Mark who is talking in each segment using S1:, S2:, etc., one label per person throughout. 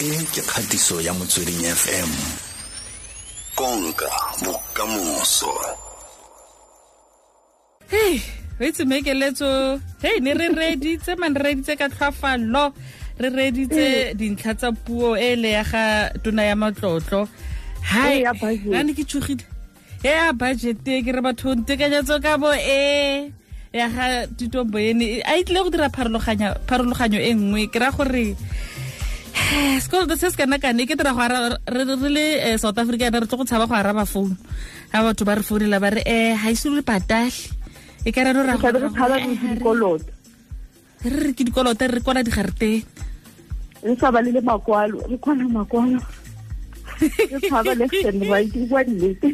S1: e ke kgatiso ya motsweding fm konka bokamoso.
S2: Hei o itse mekeletso. Hei ne re reditse man re reditse ka tlhoafalo re reditse dintlha tsa puo e le ya ga tona ya matlotlo. Hai ane ke tshogile. E ya budgete ke re batho ntekanyetso ka bo e. Ya ga titombo ene a itlile go dira pharologanyo e nngwe. Ke ra gore sekoloto se se kana kane ke dira re le eh, south africa re tlo go tshaba go araba founu ga batho ba re founela ba re um ga ise le patale. E ka reno re re ke dikoloto re kwala digareteng
S3: re sa ba le le makwalo re kwala makwalo. Re tshaba left and right kwa nnete.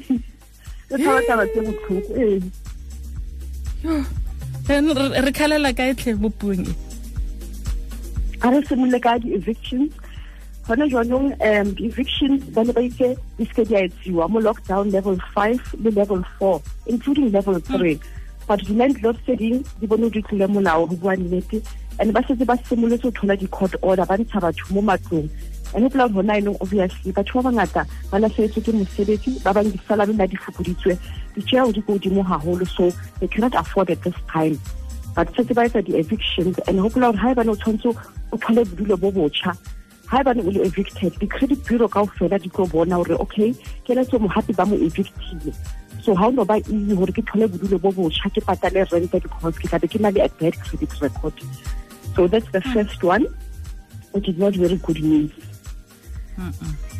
S3: Re tshaba taba tse botlhoko ee.
S2: Re kgalela ka etlhe mo puong e?
S3: A re simolole ka di-evictions gone jaanong um di-evictions ba ne ba itse di seke di a etsiwa mo lockdown level five le level four including level three. But di-landlord tse ding di bone di tlile molao go bua nnete and ba setse ba simolotse go tlhola di-court order ba ntsha batho mo matlong. And epela gona enong obviously batho ba bangata ba latlhetswe ke mosebetsi ba bang di-salary na di fokoditswe ditšeo di ko godimo gagolo so they cannot afford at this time. But setse ba etsa di-evictions and gopola gore ga e bane o tshwanetse o thole bodulo bo botšha e bane o le evicted di-credit bureau kao fela di tlo bona gore okay Keletso Mohapi ba mo evictile. So ga o no ba easy gore ke thole bodulo bo botšha ke patale rente because ke tlabe ke na le a bad credit record. So that's the first one which is not very good news.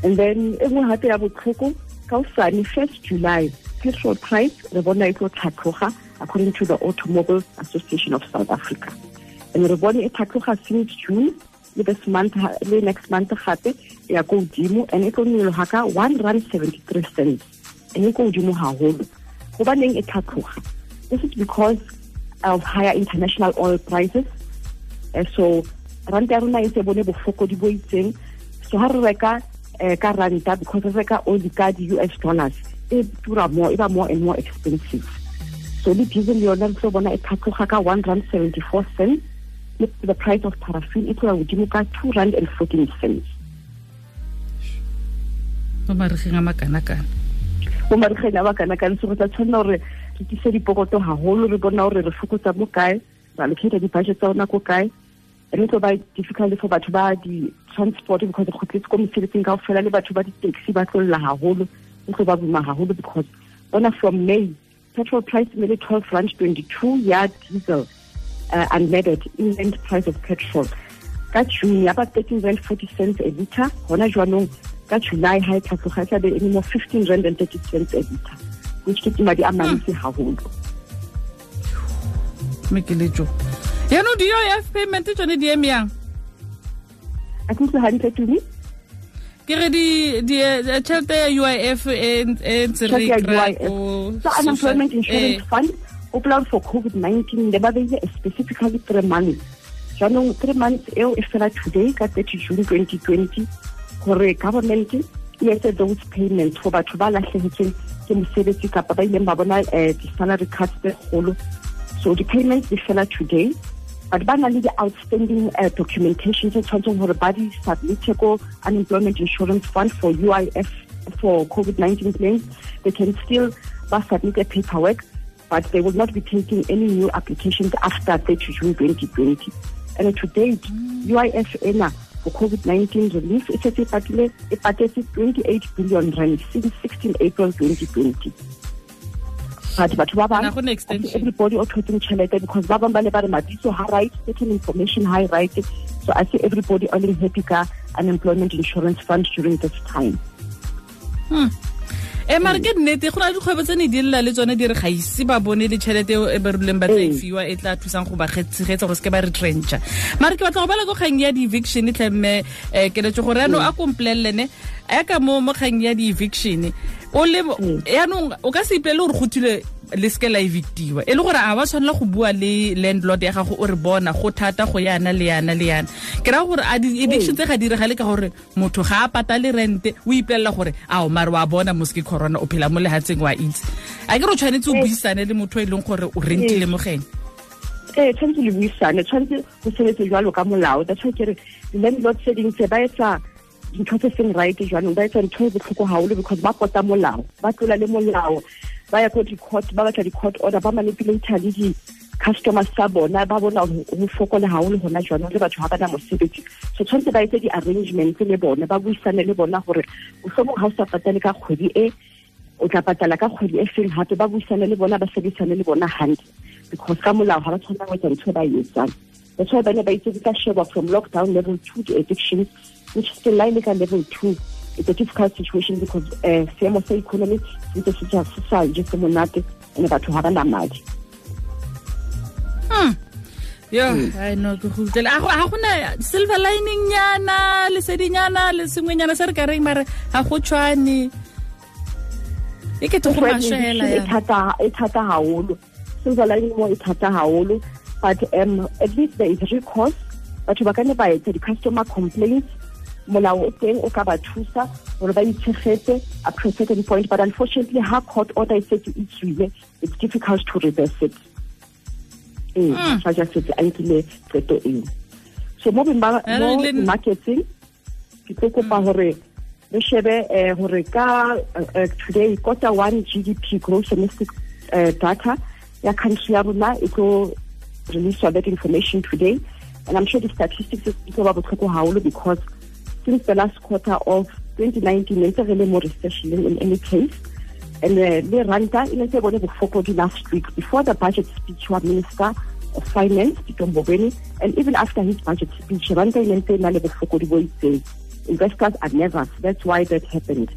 S3: And then e nngwe gape ya botlhoko ka osane first july petrol price re bona e tlo tlhatlhoga according to the automobile association of south africa. And re bone e tlhatlhoga since june le this month le next month gape ya ko godimo and e tlo nyologa ka one rand seventy three cents and e ko godimo gagolo gobaneng e tlhatlhoga this is because of higher international oil prices. Uh, so ranta ya rona e se bone bofokodi bo so ha re reka ka ranta because re reka oil ka di-us dollars e tura more e more and more expensive. So le diesel yona re tlo bona e tlhatlhoga ka one rand seventy four cents le the price of paraffin e tloya godimo ka two rand and fourteen cents.
S2: Mo marigeng a makana-kana.
S3: Mo marigeng a makana-kana so re tla tshwanela gore re tise dipokoto gagolo re bona gore re fokotsa mo kae re allocata di-budget tsa ko kae. And e tlo ba difficult for batho ba di-transport because re kgotletse ko mosebetsing kao fela le batho ba di-taxi ba tlolla gagolo e tlo ba gagolo because bona from may petrol price e le twelve rand twenty-two ya diesel uh, unleaded inland price of petrol. Ka june ya ba thirteen rand forty cents a liter gona jaanong ka july ha e tlhatlhoga e tlabe e mo fifteen rand and thirty cents a liter which ke madi a mantsi gagolo
S2: mekeletso. Yaanong di-uif payment tsone di eme yang?
S3: A ke utlwe gantle tumi?
S2: Ke re tšhelete ya uif e ntse re
S3: unemployment insurance fund o plan for covid-19 le ba beile specifically three months. Jaanong three months eo e fela today ka thirty june twenty twenty gore government e etse those payments for batho ba latlhegetseng ke mosebetsi kapa ba ileng ba bona di-salary cuts tse kgolo. So di-payments di fela today. But ba na le di-outstanding uh, documentation tse tshwanetseng gore ba di-submite ko unemployment insurance fund for uif for covid-19 claims. They can still ba submit a paperwork but they will not be taking any new applications after 30 June 2020. And to date, UIF ena for COVID-19 relief e patetse 28 billion rand since 16 April 2020. But batho ba bang everybody o thotseng tšhelete because ba bang ba ne ba re mabitso ha right certain information ha right so I see everybody all happy ka unemployment insurance fund during this time.
S2: Hmm. E mare ke nnete go na le dikgwebo tse ne di lela le tsone di re ga ise ba bone le tšhelete e ba rileng ba tla e fiwa e tla thusang go ba tshegetsa gore se ke ba retrencha mare ke batla go bala ko kgang ya di-eviction tlemme um keletso gore yaanong a kompolelelene a ka mo mo kgang ya di-eviction o le yaanong o ka se ipolele gore go thile le seke la evictiwa e le gore a ba tshwanela go bua le landlord ya gago o re bona go thata go yana le yana le yana. Ke raya gore a di-eviction tse ga diregale ka gore motho ga a pata le rente o ipelela gore ao maare wa bona moske corona o phela mo lehatseng wa itse. A ke re o tshwanetse o buisane le motho e leng gore o rentile mogeng?
S3: Ee tshwanetse le buisane tshwanetse go sebetse jalo ka molao. That's why kere di-landlord tse dingwe tse ba etsa dintho tse seng right jwanong ba etsa ntho e botlhoko gagolo because ba pota molao ba tlola le molao ba ya ko di-court ba batla di-court order ba manipulator le di-customers tsa bona ba bona go fokole gagolo gona jwanong le batho ga ba na mosebetsi. So tshwanetse ba etse di-arrangements le bone ba buisane le bona gore mohlomong ga o sa patale ka kgwedi e o tla patala ka kgwedi e feng gape ba buisane le bona ba sebedisane le bona hantle. Because ka molao ga ba tshwanela go etsa ntho e ba e etsang that's why ba ne ba itse ka sheba from lockdown level two to addiction which still line ka level two. It's a difficult situation because uh, seemo sa economy se ntse se sa je se monate ene batho ga ba na madi.
S2: Yo i no ke go utlwela ga gona silver lining nyana lesedinyana le sengwenyana se re ka reng mare ga go tshwane. E ke go mashela
S3: e thata haholo. Silver lining mo e thata haholo but um at least there is recourse. Batho ba ka ne ba etsa di-customer complaints. Molao o teng o ka ba thusa gore ba itshegetse up to a certain point but unfortunately ha court order e setse e tswile it's difficult to reverse it. Ee fa ja setse a nkile qeto eo. So mo marketing ke tlo kopa gore re shebe eh, gore ka eh, eh, today quarter one gdp gross domestic data ya country ya rona e tlo release that information today. And i'm sure the statistics tlo ba botlhoko haholo because since the last quarter of 2019 ntse re le mo recession in any case. And uh, le ranta e ne se bone bofokodi last week. Before the budget speech wa minister of finance Beni, and even after his budget speech ranta bo itseng. Investors are nervous. That's why that happened.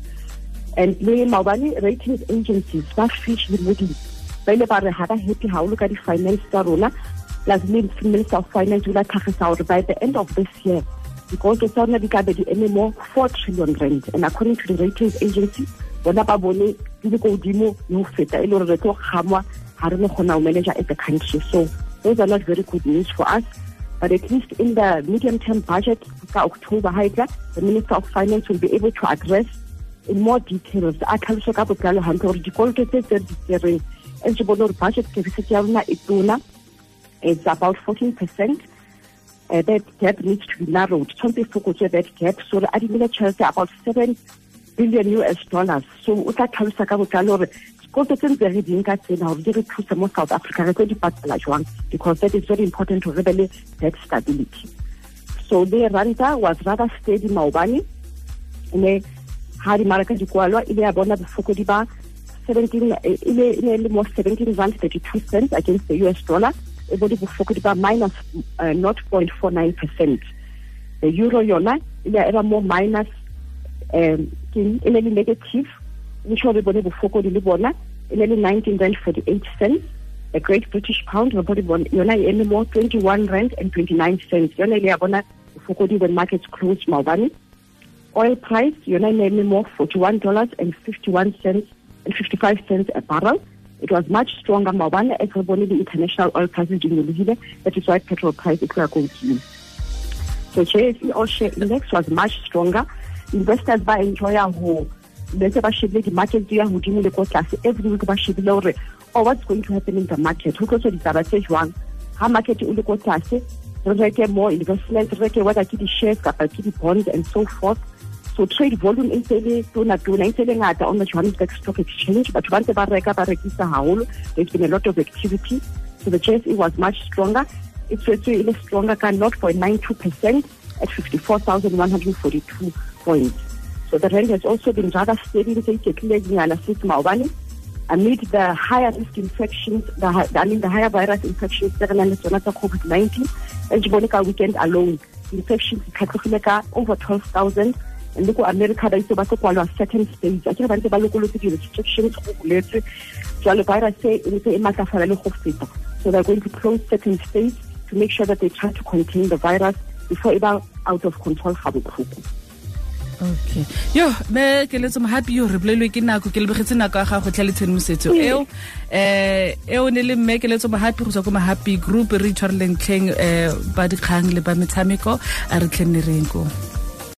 S3: And le maobane ratings agencies ba Fitch le Moody's ba ile ba re ha ba happy haholo ka di-finance tsa rona le minister of finance o la by the end of this year because tsa rona di ka be di four trillion rand. And according to the ratings agency bona ba bone di go feta re re manager country. So those are not very good news for us. But at least in the medium term budget october the minister of finance will be able to address in more details. A tlhalose ka botlalo gantle gore dikoloto tse tse di tsereng e budget deficit ya rona it's about 14 percent uh, that gap needs to be narrowed. Tshwanetse e fokotswe that gap. So re adimile tšhelete about seven billion us dollars. So o tla tlhalosa ka botlalo gore sekoloto tse ntse re ding ka tsena gore di south africa di because that is very important to re debt stability. So the ranta was rather steady maobane. Ene ha dimaraka di kwalwa ile ya bona bofokodi ba 17 ile ile le mo 17 rand 32 cents against the US dollar e bodi bofokodi ba minus uh, 0.49 percent. The euro yona ile era mo minus um ke ile le negative which re bone bofokodi le bona ile le 19 rand 48 cents. The great british pound re bone yona e mo 21 rand and 29 cents. Yona ile ya bona when markets closed maobane oil price yona e eme mo 41 dollars and 51 cents and 55 cents a barrel it was much stronger maobane as the international oil prices nyolohile that is why petrol price tloya ko godimo so JSE All Share Index was much stronger. Investors ba enjoya ho bese ba shebile di-market di ya godimo le ko tlase. Every week ba shebile gore oh what's going to happen in the market? Go tlo ditaba tse jwang? Ha market o le ko tlase re reke more investment re reke whether ke di-shares kapa ke di-bonds and so forth so trade volume e ntse tona tona e ntse ngata on the johannesburg stock exchange. Batho ba ntse ba reka ba rekisa haholo. There's been a lot of activity. So the jse was much stronger. E tswetswe e le stronger ka 0.92 percent at 54,142 points. So the rand has also been rather steady. Ntse iketlile nyana since maobane amid the higher risk infections, the, I mean the higher virus infections le tsona tsa COVID-19 e ke bone ka weekend alone infections over 12,000 and le ko america ba itse ba tlo kwalwa certain states. A kere ba ntse ba lokolotse di-restrictions go boletswe jalo virus e ntse e maatlafala le go feta. So they're going to close certain states to make sure that they try to contain the virus before e ba out of control ga botlhoko.
S2: Okay. Yo be keletso mohapi yo re bolelwe ke nako ke lebogetse nako ya gago tlha le tshedimosetso eo. Um eo ne le mme keletso mohapi go tswa ko mohapi group re itshwareleng tlheng um ba dikgang le ba metshameko a re tlhenne reng ko